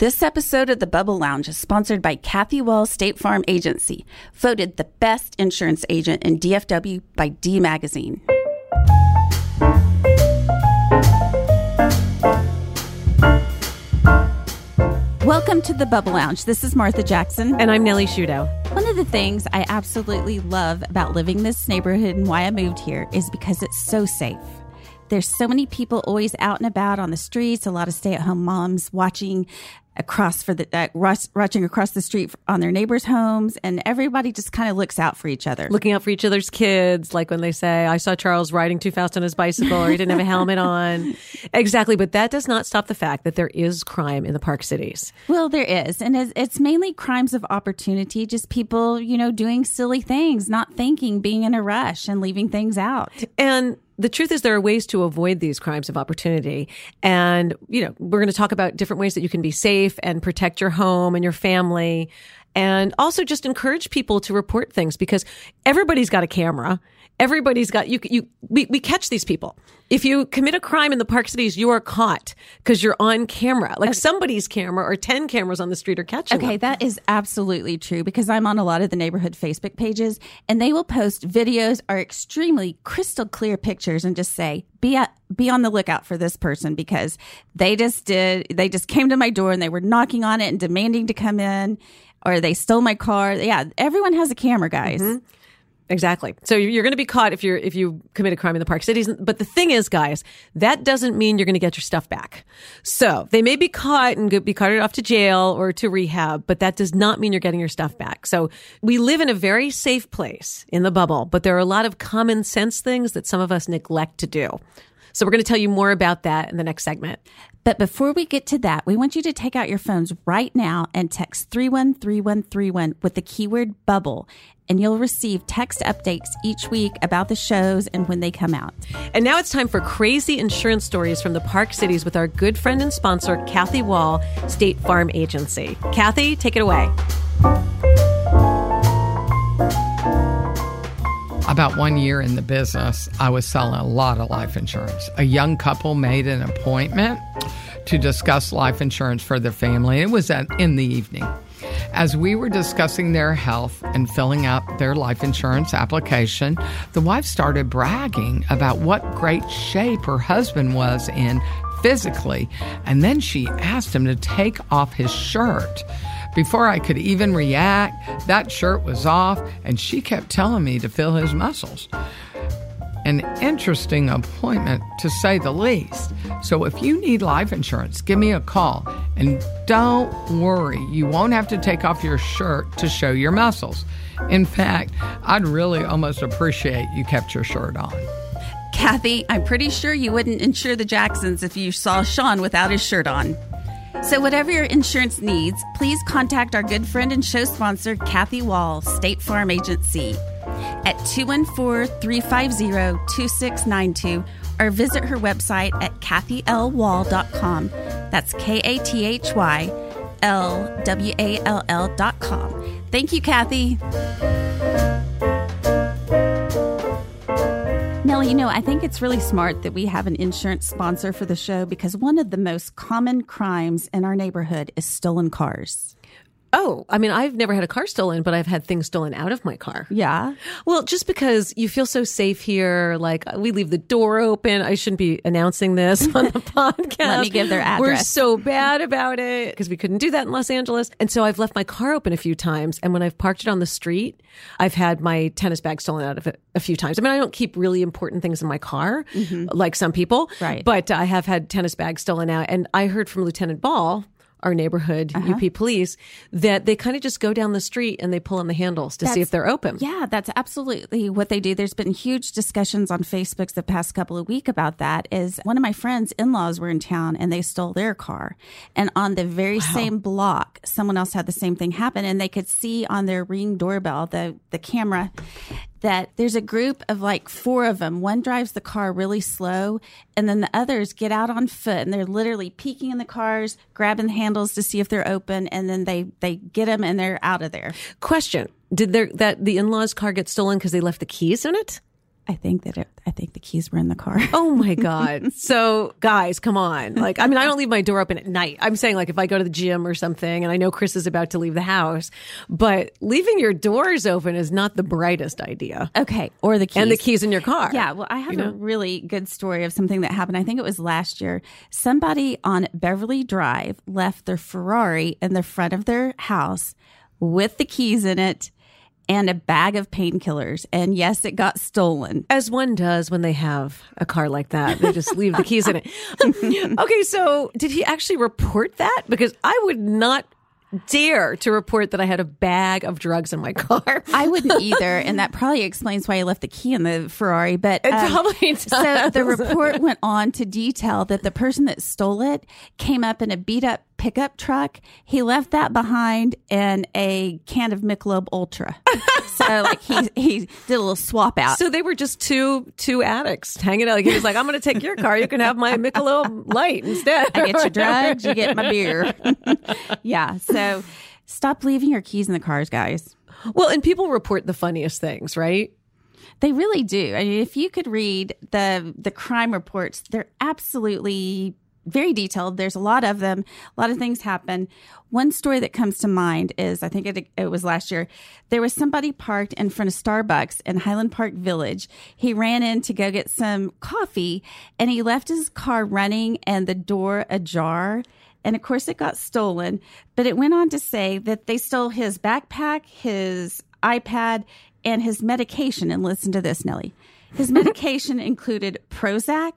This episode of the Bubble Lounge is sponsored by Kathy Wall State Farm Agency, voted the best insurance agent in DFW by D Magazine. Welcome to the Bubble Lounge. This is Martha Jackson. And I'm Nellie Shudo. One of the things I absolutely love about living in this neighborhood and why I moved here is because it's so safe. There's so many people always out and about on the streets, a lot of stay at home moms watching across for the uh, rushing across the street on their neighbors' homes, and everybody just kind of looks out for each other, looking out for each other's kids. Like when they say, "I saw Charles riding too fast on his bicycle," or he didn't have a helmet on. Exactly, but that does not stop the fact that there is crime in the park cities. Well, there is, and it's, it's mainly crimes of opportunity. Just people, you know, doing silly things, not thinking, being in a rush, and leaving things out. And the truth is there are ways to avoid these crimes of opportunity. And, you know, we're going to talk about different ways that you can be safe and protect your home and your family. And also just encourage people to report things because everybody's got a camera everybody's got you. You we, we catch these people. If you commit a crime in the park cities, you are caught because you're on camera. Like okay. somebody's camera or ten cameras on the street are catching. Okay, them. that is absolutely true because I'm on a lot of the neighborhood Facebook pages, and they will post videos or extremely crystal clear pictures and just say be be on the lookout for this person because they just did they just came to my door and they were knocking on it and demanding to come in or they stole my car. Yeah, everyone has a camera, guys. Mm-hmm. Exactly. So you're going to be caught if you're if you commit a crime in the park cities. But the thing is, guys, that doesn't mean you're going to get your stuff back. So they may be caught and be carted off to jail or to rehab, but that does not mean you're getting your stuff back. So we live in a very safe place in the bubble, but there are a lot of common sense things that some of us neglect to do. So we're going to tell you more about that in the next segment. But before we get to that, we want you to take out your phones right now and text 313131 with the keyword bubble and you'll receive text updates each week about the shows and when they come out. And now it's time for crazy insurance stories from the Park Cities with our good friend and sponsor, Kathy Wall, State Farm Agency. Kathy, take it away. About one year in the business, I was selling a lot of life insurance. A young couple made an appointment to discuss life insurance for their family. It was at, in the evening. As we were discussing their health and filling out their life insurance application, the wife started bragging about what great shape her husband was in physically, and then she asked him to take off his shirt. Before I could even react, that shirt was off, and she kept telling me to feel his muscles an interesting appointment to say the least. So if you need life insurance, give me a call. And don't worry, you won't have to take off your shirt to show your muscles. In fact, I'd really almost appreciate you kept your shirt on. Kathy, I'm pretty sure you wouldn't insure the Jacksons if you saw Sean without his shirt on. So, whatever your insurance needs, please contact our good friend and show sponsor, Kathy Wall, State Farm Agency at 214 350 2692 or visit her website at kathylwall.com. That's K A T H Y L W A L L.com. Thank you, Kathy. You know, I think it's really smart that we have an insurance sponsor for the show because one of the most common crimes in our neighborhood is stolen cars. Oh, I mean, I've never had a car stolen, but I've had things stolen out of my car. Yeah. Well, just because you feel so safe here, like we leave the door open. I shouldn't be announcing this on the podcast. Let me give their address. We're so bad about it because we couldn't do that in Los Angeles. And so I've left my car open a few times. And when I've parked it on the street, I've had my tennis bag stolen out of it a few times. I mean, I don't keep really important things in my car mm-hmm. like some people. Right. But I have had tennis bags stolen out. And I heard from Lieutenant Ball our neighborhood uh-huh. UP police that they kind of just go down the street and they pull on the handles to that's, see if they're open. Yeah, that's absolutely what they do. There's been huge discussions on Facebook the past couple of weeks about that. Is one of my friends' in-laws were in town and they stole their car, and on the very wow. same block, someone else had the same thing happen, and they could see on their ring doorbell the the camera that there's a group of like four of them. One drives the car really slow, and then the others get out on foot and they're literally peeking in the cars, grabbing the handles to see if they're open, and then they they get them and they're out of there. Question: Did there that the in laws' car get stolen because they left the keys in it? I think that it, I think the keys were in the car. Oh my God. So, guys, come on. Like, I mean, I don't leave my door open at night. I'm saying, like, if I go to the gym or something and I know Chris is about to leave the house, but leaving your doors open is not the brightest idea. Okay, or the keys And the keys in your car. Yeah, well, I have a really good story of something that happened. I think it was last year. Somebody on Beverly Drive left their Ferrari in the front of their house with the keys in it and a bag of painkillers. And yes, it got stolen. As one does when they have a car like that. They just leave the keys in it. okay, so did he actually report that? Because I would not dare to report that I had a bag of drugs in my car. I wouldn't either, and that probably explains why I left the key in the Ferrari. But It um, probably so the report went on to detail that the person that stole it came up in a beat up pickup truck. He left that behind in a can of Michelob Ultra. so like he he did a little swap out. So they were just two two addicts hanging out. Like he was like, "I'm going to take your car. You can have my Michelob Light instead." I get your drugs, you get my beer. yeah. So stop leaving your keys in the cars, guys. Well, and people report the funniest things, right? They really do. I mean, if you could read the the crime reports, they're absolutely very detailed. There's a lot of them. A lot of things happen. One story that comes to mind is I think it, it was last year. There was somebody parked in front of Starbucks in Highland Park Village. He ran in to go get some coffee and he left his car running and the door ajar. And of course, it got stolen. But it went on to say that they stole his backpack, his iPad, and his medication. And listen to this, Nellie. His medication included Prozac,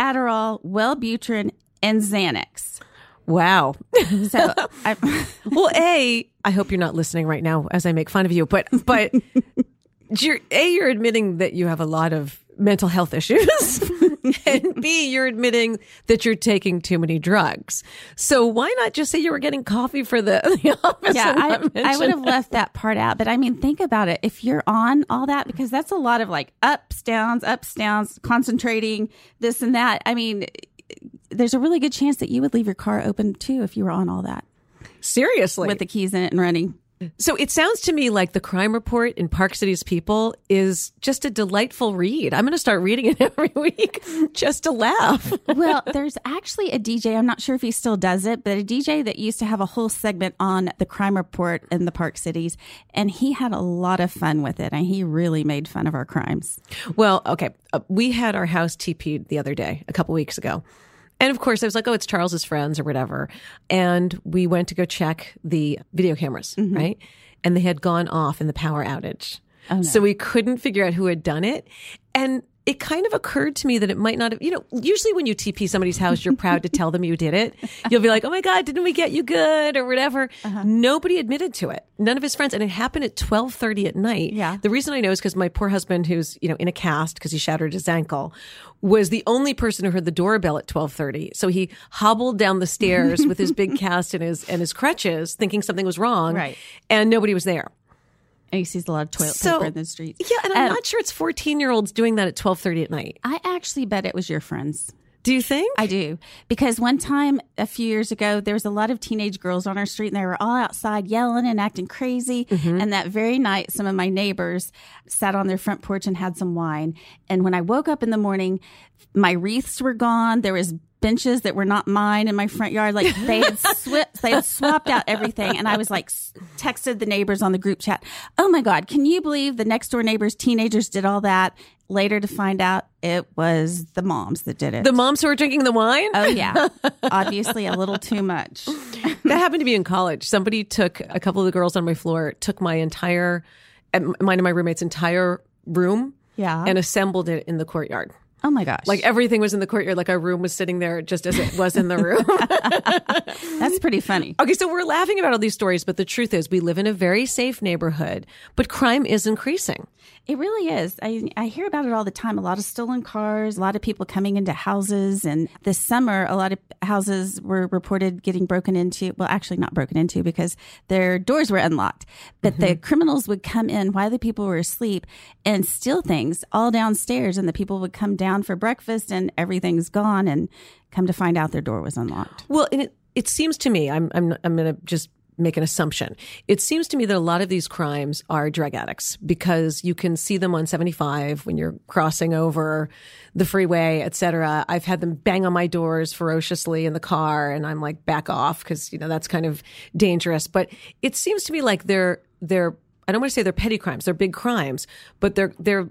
Adderall, Wellbutrin, and Xanax. Wow. So, I, well, a, I hope you're not listening right now as I make fun of you, but but you're a you're admitting that you have a lot of mental health issues, and b you're admitting that you're taking too many drugs. So why not just say you were getting coffee for the, the office? yeah, I, I would have left that part out. But I mean, think about it. If you're on all that, because that's a lot of like ups, downs, ups, downs, concentrating, this and that. I mean, there's a really good chance that you would leave your car open too if you were on all that seriously with the keys in it and running. So it sounds to me like the crime report in Park Cities People is just a delightful read. I'm going to start reading it every week just to laugh. well, there's actually a DJ, I'm not sure if he still does it, but a DJ that used to have a whole segment on the crime report in the Park Cities. And he had a lot of fun with it. And he really made fun of our crimes. Well, okay. Uh, we had our house TP'd the other day, a couple weeks ago. And of course, I was like, oh, it's Charles's friends or whatever. And we went to go check the video cameras, mm-hmm. right? And they had gone off in the power outage. Oh, so we couldn't figure out who had done it. And it kind of occurred to me that it might not have, you know, usually when you TP somebody's house, you're proud to tell them you did it. You'll be like, oh my God, didn't we get you good or whatever? Uh-huh. Nobody admitted to it. None of his friends. And it happened at 1230 at night. Yeah. The reason I know is because my poor husband, who's, you know, in a cast because he shattered his ankle, was the only person who heard the doorbell at 1230. So he hobbled down the stairs with his big cast and his, and his crutches thinking something was wrong. Right. And nobody was there. And he sees a lot of toilet So- paper in the streets. Yeah. And I'm Um, not sure it's 14 year olds doing that at 1230 at night. I actually bet it was your friends. Do you think? I do. Because one time a few years ago, there was a lot of teenage girls on our street and they were all outside yelling and acting crazy. And that very night, some of my neighbors sat on their front porch and had some wine. And when I woke up in the morning, my wreaths were gone. There was benches that were not mine in my front yard. Like they had swapped, they had swapped out everything. And I was like, texted the neighbors on the group chat. Oh my God. Can you believe the next door neighbors, teenagers did all that? Later to find out it was the moms that did it. the moms who were drinking the wine? Oh yeah, obviously a little too much. that happened to me in college. Somebody took a couple of the girls on my floor, took my entire, mine and my roommate's entire room Yeah. and assembled it in the courtyard. Oh my gosh, Like everything was in the courtyard, like our room was sitting there just as it was in the room. that's pretty funny. okay, so we're laughing about all these stories, but the truth is we live in a very safe neighborhood, but crime is increasing. It really is. I I hear about it all the time. A lot of stolen cars, a lot of people coming into houses, and this summer, a lot of houses were reported getting broken into. Well, actually, not broken into because their doors were unlocked, but the mm-hmm. criminals would come in while the people were asleep and steal things all downstairs, and the people would come down for breakfast, and everything's gone, and come to find out their door was unlocked. Well, and it, it seems to me, I'm, I'm, I'm going to just make an assumption. It seems to me that a lot of these crimes are drug addicts because you can see them on 75 when you're crossing over the freeway, etc. I've had them bang on my doors ferociously in the car and I'm like back off because you know that's kind of dangerous, but it seems to me like they're they're I don't want to say they're petty crimes, they're big crimes, but they're they're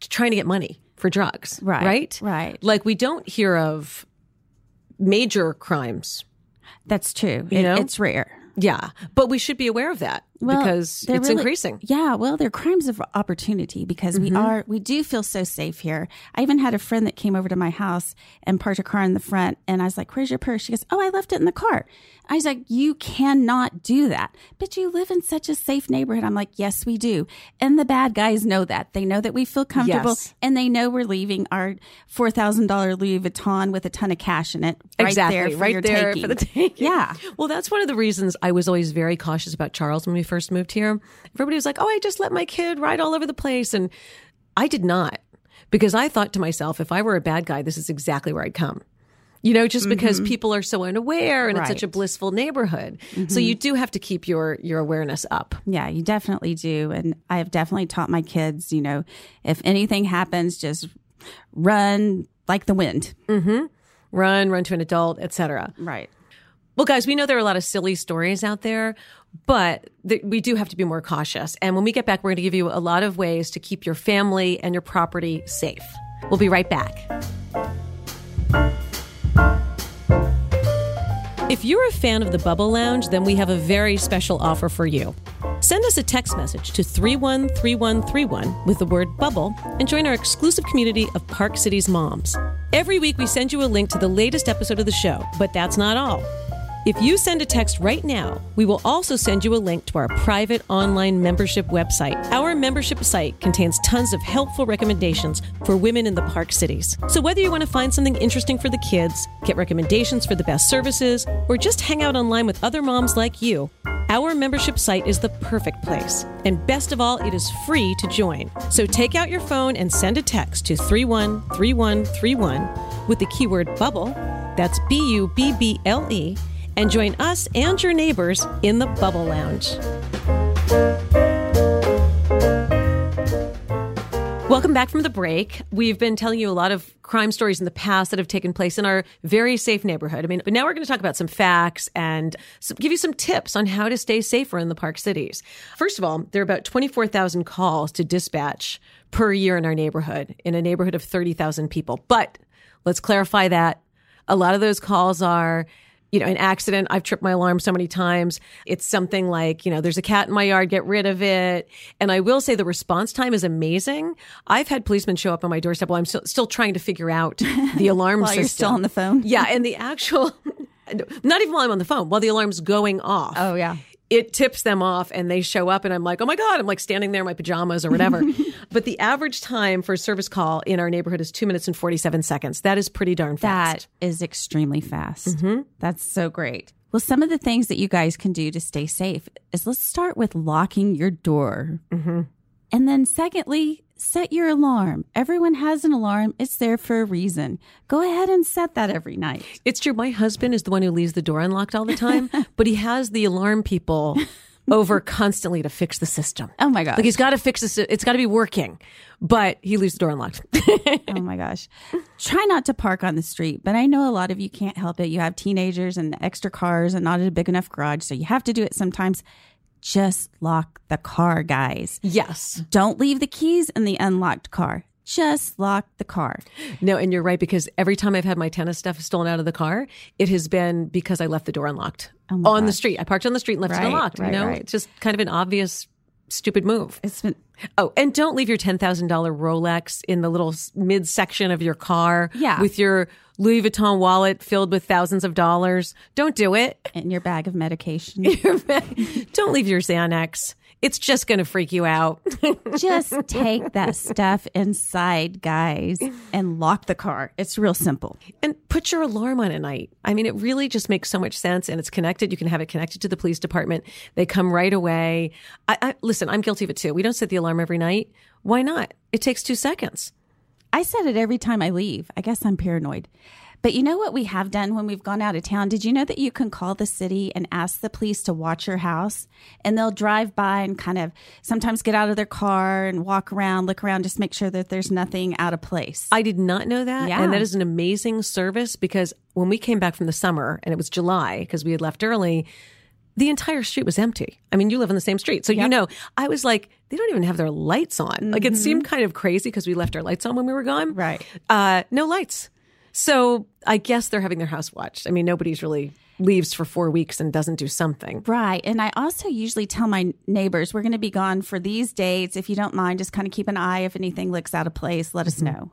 trying to get money for drugs, Right, Right? right. Like we don't hear of major crimes That's true. You It- know? it's rare. Yeah, but we should be aware of that Well, because it's really- increasing. Yeah, well, they're crimes of opportunity because Mm-hmm. we are we do feel so safe here. I even had a friend that came over to my house and parked a car in the front, and I was like, "Where's your purse?" She goes, "Oh, I left it in the car." I was like, "You cannot do that." But you live in such a safe neighborhood. I'm like, "Yes, we do," and the bad guys know that. They know that we feel comfortable, Yes. and they know we're leaving our four thousand dollar Louis Vuitton with a ton of cash in it, right exactly, there, for right your there taking. for the taking. Yeah. Well, that's one of the reasons I was always very cautious about Charles when we first moved here. Everybody was like, "Oh, I just let my kid ride all over the place," and I did not because I thought to myself, if I were a bad guy, this is exactly where I'd come. You know, just because mm-hmm. people are so unaware and it's such a blissful neighborhood. So mm-hmm. you do have to keep your your awareness up. Yeah, you definitely do. And I have definitely taught my kids, you know, if anything happens, just run like the wind. Mm-hmm. Run, run to an adult, etc. Right. Well, guys, we know there are a lot of silly stories out there, but th- we do have to be more cautious. And when we get back, we're going to give you a lot of ways to keep your family and your property safe. We'll be right back. If you're a fan of the Bubble Lounge, then we have a very special offer for you. Send us a text message to 313131 with the word bubble and join our exclusive community of Park Cities moms. Every week we send you a link to the latest episode of the show, but that's not all. If you send a text right now, we will also send you a link to our private online membership website. Our membership site contains tons of helpful recommendations for women in the park cities. So whether you want to find something interesting for the kids, get recommendations for the best services, or just hang out online with other moms like you, our membership site is the perfect place. And best of all, it is free to join. So take out your phone and send a text to 313131 with the keyword bubble. That's B U B B L E and join us and your neighbors in the Bubble Lounge. Welcome back from the break. We've been telling you a lot of crime stories in the past that have taken place in our very safe neighborhood. I mean, but now we're going to talk about some facts and some, give you some tips on how to stay safer in the park cities. First of all, there are about 24,000 calls to dispatch per year in our neighborhood, in a neighborhood of 30,000 people. But let's clarify that a lot of those calls are you know, an accident. I've tripped my alarm so many times. It's something like, you know, there's a cat in my yard, get rid of it. And I will say the response time is amazing. I've had policemen show up on my doorstep while I'm still, still trying to figure out the alarm While system. you're still on the phone? Yeah. And the actual, not even while I'm on the phone, while the alarm's going off. Oh, yeah. It tips them off and they show up and I'm like, oh my God, I'm like standing there in my pajamas or whatever. but the average time for a service call in our neighborhood is two minutes and 47 seconds. That is pretty darn fast. That is extremely fast. Mm-hmm. That's so great. Well, some of the things that you guys can do to stay safe is let's start with locking your door. Mm-hmm. And then, secondly, set your alarm. Everyone has an alarm, it's there for a reason. Go ahead and set that every night. It's true. My husband is the one who leaves the door unlocked all the time, but he has the alarm people over constantly to fix the system. Oh my gosh. Like he's got to fix this. It's got to be working, but he leaves the door unlocked. oh my gosh. Try not to park on the street, but I know a lot of you can't help it. You have teenagers and extra cars and not a big enough garage, so you have to do it sometimes. Just lock the car, guys. yes. Don't leave the keys in the unlocked car. Just lock the car. No, and you're right because every time I've had my tennis stuff stolen out of the car, it has been because I left the door unlocked Oh on the street. I parked on the street and left it Oh unlocked. right, you know, right. it's just kind of an obvious, stupid move. It's been Oh, and don't leave your ten thousand dollar Rolex in the little midsection of your car. Yeah. with your Louis Vuitton wallet filled with thousands of dollars. Don't do it. in your bag of medication. don't leave your Xanax. It's just going to freak you out. Just take that stuff inside, guys, and lock the car. It's real simple. and put your alarm on at night. I mean, it really just makes so much sense and it's connected. You can have it connected to the police department. They come right away. I, I listen, I'm guilty of it too. We don't set the alarm every night. Why not? It takes two seconds. I set it every time I leave. I guess I'm paranoid. But you know what we have done when we've gone out of town? Did you know that you can call the city and ask the police to watch your house? And they'll drive by and kind of sometimes get out of their car and walk around, look around, just make sure that there's nothing out of place. I did not know that. Yeah. And that is an amazing service because when we came back from the summer and it was July because we had left early, the entire street was empty. I mean, you live on the same street. So, you know, I was like, they don't even have their lights on. Like, it seemed kind of crazy because we left our lights on when we were gone. Right. Uh, no lights. So, I guess they're having their house watched. I mean, nobody's really leaves for four weeks and doesn't do something. Right. And I also usually tell my neighbors, we're going to be gone for these dates. If you don't mind, just kind of keep an eye. If anything looks out of place, let us mm-hmm. know.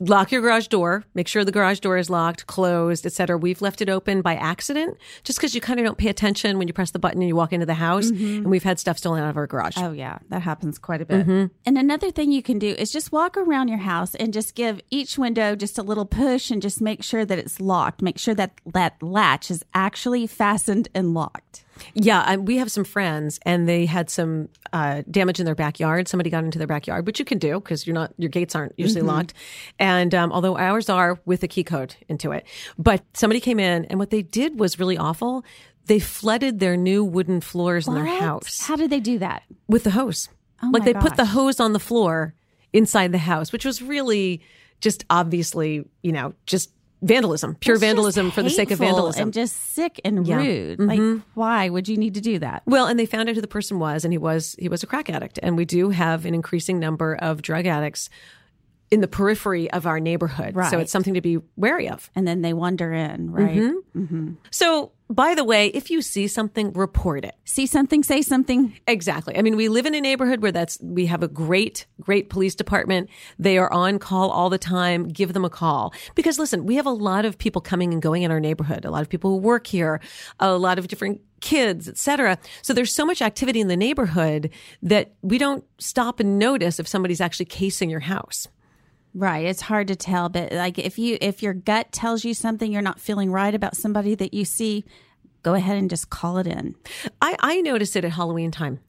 Lock your garage door make sure the garage door is locked closed etc we've left it open by accident just because you kind of don't pay attention when you press the button and you walk into the house mm-hmm. and we've had stuff stolen out of our garage Oh, yeah, that happens quite a bit. Mm-hmm. And another thing you can do is just walk around your house and just give each window just a little push and just make sure that it's locked. Make sure that that latch is actually fastened and locked. Yeah I, we have some friends and they had some uh, damage in their backyard. Somebody got into their backyard which you can do because you're not your gates aren't usually locked. And um, although ours are with a key code into it. But somebody came in and what they did was really awful. They flooded their new wooden floors in their house. How did they do that? with the hose. Oh like they put the hose on the floor inside the house, which was really just obviously, you know, just vandalism, pure It's vandalism for the sake of vandalism. and just sick and Yeah. rude. Mm-hmm. Like, why would you need to do that? well, and they found out who the person was, and he was he was a crack addict, and we do have an increasing number of drug addicts in the periphery of our neighborhood. Right. So it's something to be wary of. And then they wander in, right? Mm-hmm. Mm-hmm. So, by the way, if you see something, report it. See something, say something. Exactly. I mean, we live in a neighborhood where that's we have a great, great police department. They are on call all the time. Give them a call because listen, we have a lot of people coming and going in our neighborhood. A lot of people who work here, a lot of different kids, etc. So there's so much activity in the neighborhood that we don't stop and notice if somebody's actually casing your house. Right. It's hard to tell, but like if you if your gut tells you something you're not feeling right about somebody that you see, go ahead and just call it in. I, I notice it at Halloween time.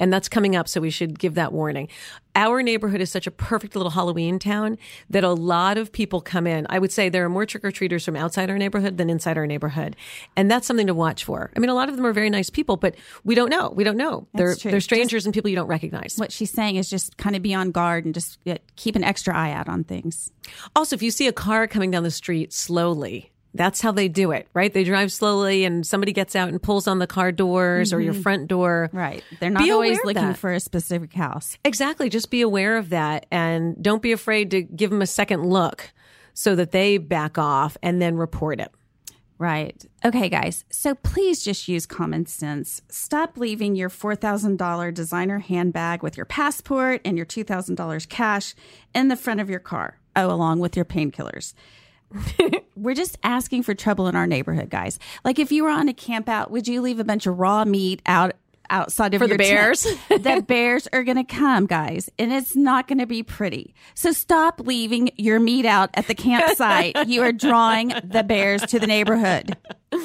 And that's coming up, so we should give that warning. Our neighborhood is such a perfect little Halloween town that a lot of people come in. I would say there are more trick or treaters from outside our neighborhood than inside our neighborhood. And that's something to watch for. I mean, a lot of them are very nice people, but we don't know. We don't know. they're, true. they're strangers and people you don't recognize. What she's saying is just kind of be on guard and just uh, keep an extra eye out on things. Also, if you see a car coming down the street slowly, that's how they do it, right? They drive slowly and somebody gets out and pulls on the car doors or your mm-hmm. front door. Right. They're not Be always looking for a specific house. Exactly. Just be aware of that and don't be afraid to give them a second look so that they back off and then report it. Right. Okay, guys. So please just use common sense. Stop leaving your $4,000 designer handbag with your passport and your $2,000 cash in the front of your car. Oh, along with your painkillers. We're just asking for trouble in our neighborhood, guys. Like if you were on a camp out, would you leave a bunch of raw meat out outside of For the your tent? bears? the bears are going to come, guys, and it's not going to be pretty. So stop leaving your meat out at the campsite. you are drawing the bears to the neighborhood.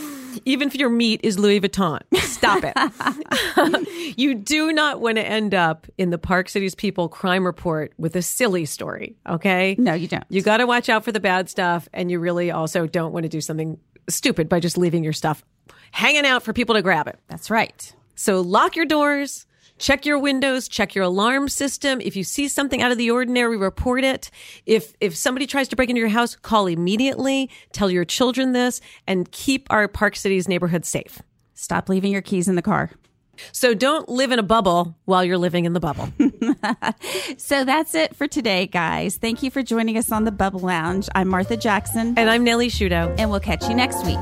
Even if your meat is Louis Vuitton, stop it. you do not want to end up in the Park Cities People crime report with a silly story, okay? No, you don't. You got to watch out for the bad stuff, and you really also don't want to do something stupid by just leaving your stuff hanging out for people to grab it. That's right. So lock your doors, check your windows, check your alarm system. If you see something out of the ordinary, report it. If if somebody tries to break into your house, call immediately. Tell your children this and keep our Park Cities neighborhood safe. Stop leaving your keys in the car. So don't live in a bubble while you're living in the bubble. So that's it for today, guys. Thank you for joining us on the Bubble Lounge. I'm Martha Jackson, and I'm Nellie Shudo. and we'll catch you next week.